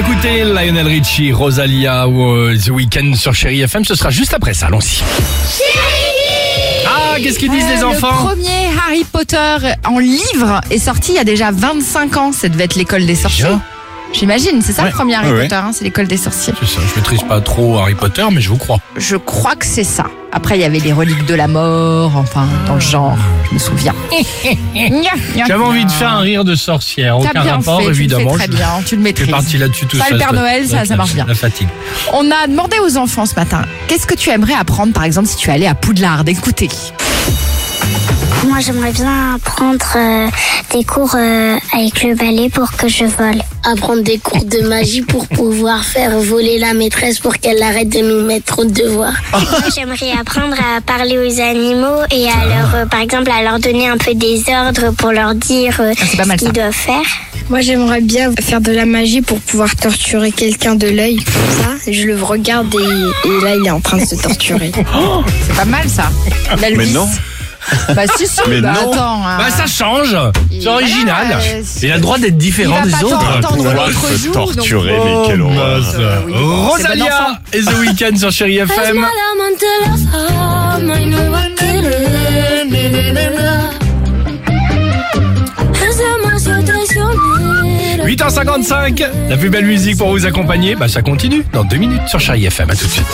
écouter Lionel Richie, Rosalia ou euh, The Weeknd sur Chéri FM. Ce sera juste après ça. Allons-y. Ah, qu'est-ce qu'ils disent les Euh, enfants Le premier Harry Potter en livre est sorti il y a déjà 25 ans. Ça devait être l'école des sorciers. J'imagine, c'est ça Ouais. le premier Harry Ouais. Potter, hein, c'est l'école des sorciers. C'est ça, je maîtrise pas trop Harry Potter, mais je vous crois. Je crois que c'est ça. Après, il y avait les reliques de la mort, enfin, dans le genre, je me souviens. J'avais envie de faire un rire de sorcière. Aucun bien rapport, fait, tu le fais évidemment. très bien, tu le maîtrises. parti là-dessus tout Ça, le Père Noël, ça- ça marche bien. La fatigue. On a demandé aux enfants ce matin, qu'est-ce que tu aimerais apprendre, par exemple, si tu allais à Poudlard? Écoutez. Moi, j'aimerais bien apprendre euh, des cours euh, avec le ballet pour que je vole. apprendre des cours de magie pour pouvoir faire voler la maîtresse pour qu'elle arrête de nous mettre trop de devoirs. Moi, j'aimerais apprendre à parler aux animaux et à leur, euh, par exemple, à leur donner un peu des ordres pour leur dire euh, Ah, c'est pas mal, ce qu'ils doivent faire. Moi, j'aimerais bien faire de la magie pour pouvoir torturer quelqu'un de l'œil. Ça, je le regarde et, et là, il est en train de se torturer. C'est pas mal ça. La Mais non. Bah si si, Mais bah non. attends. hein. Bah ça change. C'est original. voilà, euh, Il a le droit d'être Il différent va des pas autres. t'entendre Pouvoir l'autre se jour. donc- torturer, mais quelle horreur. mince. Euh, oui. C'est bon Rosalia et The Weeknd sur Chéri FM. 8h55, la plus belle musique pour vous accompagner, bah ça continue dans deux minutes sur Chéri FM. À tout de suite.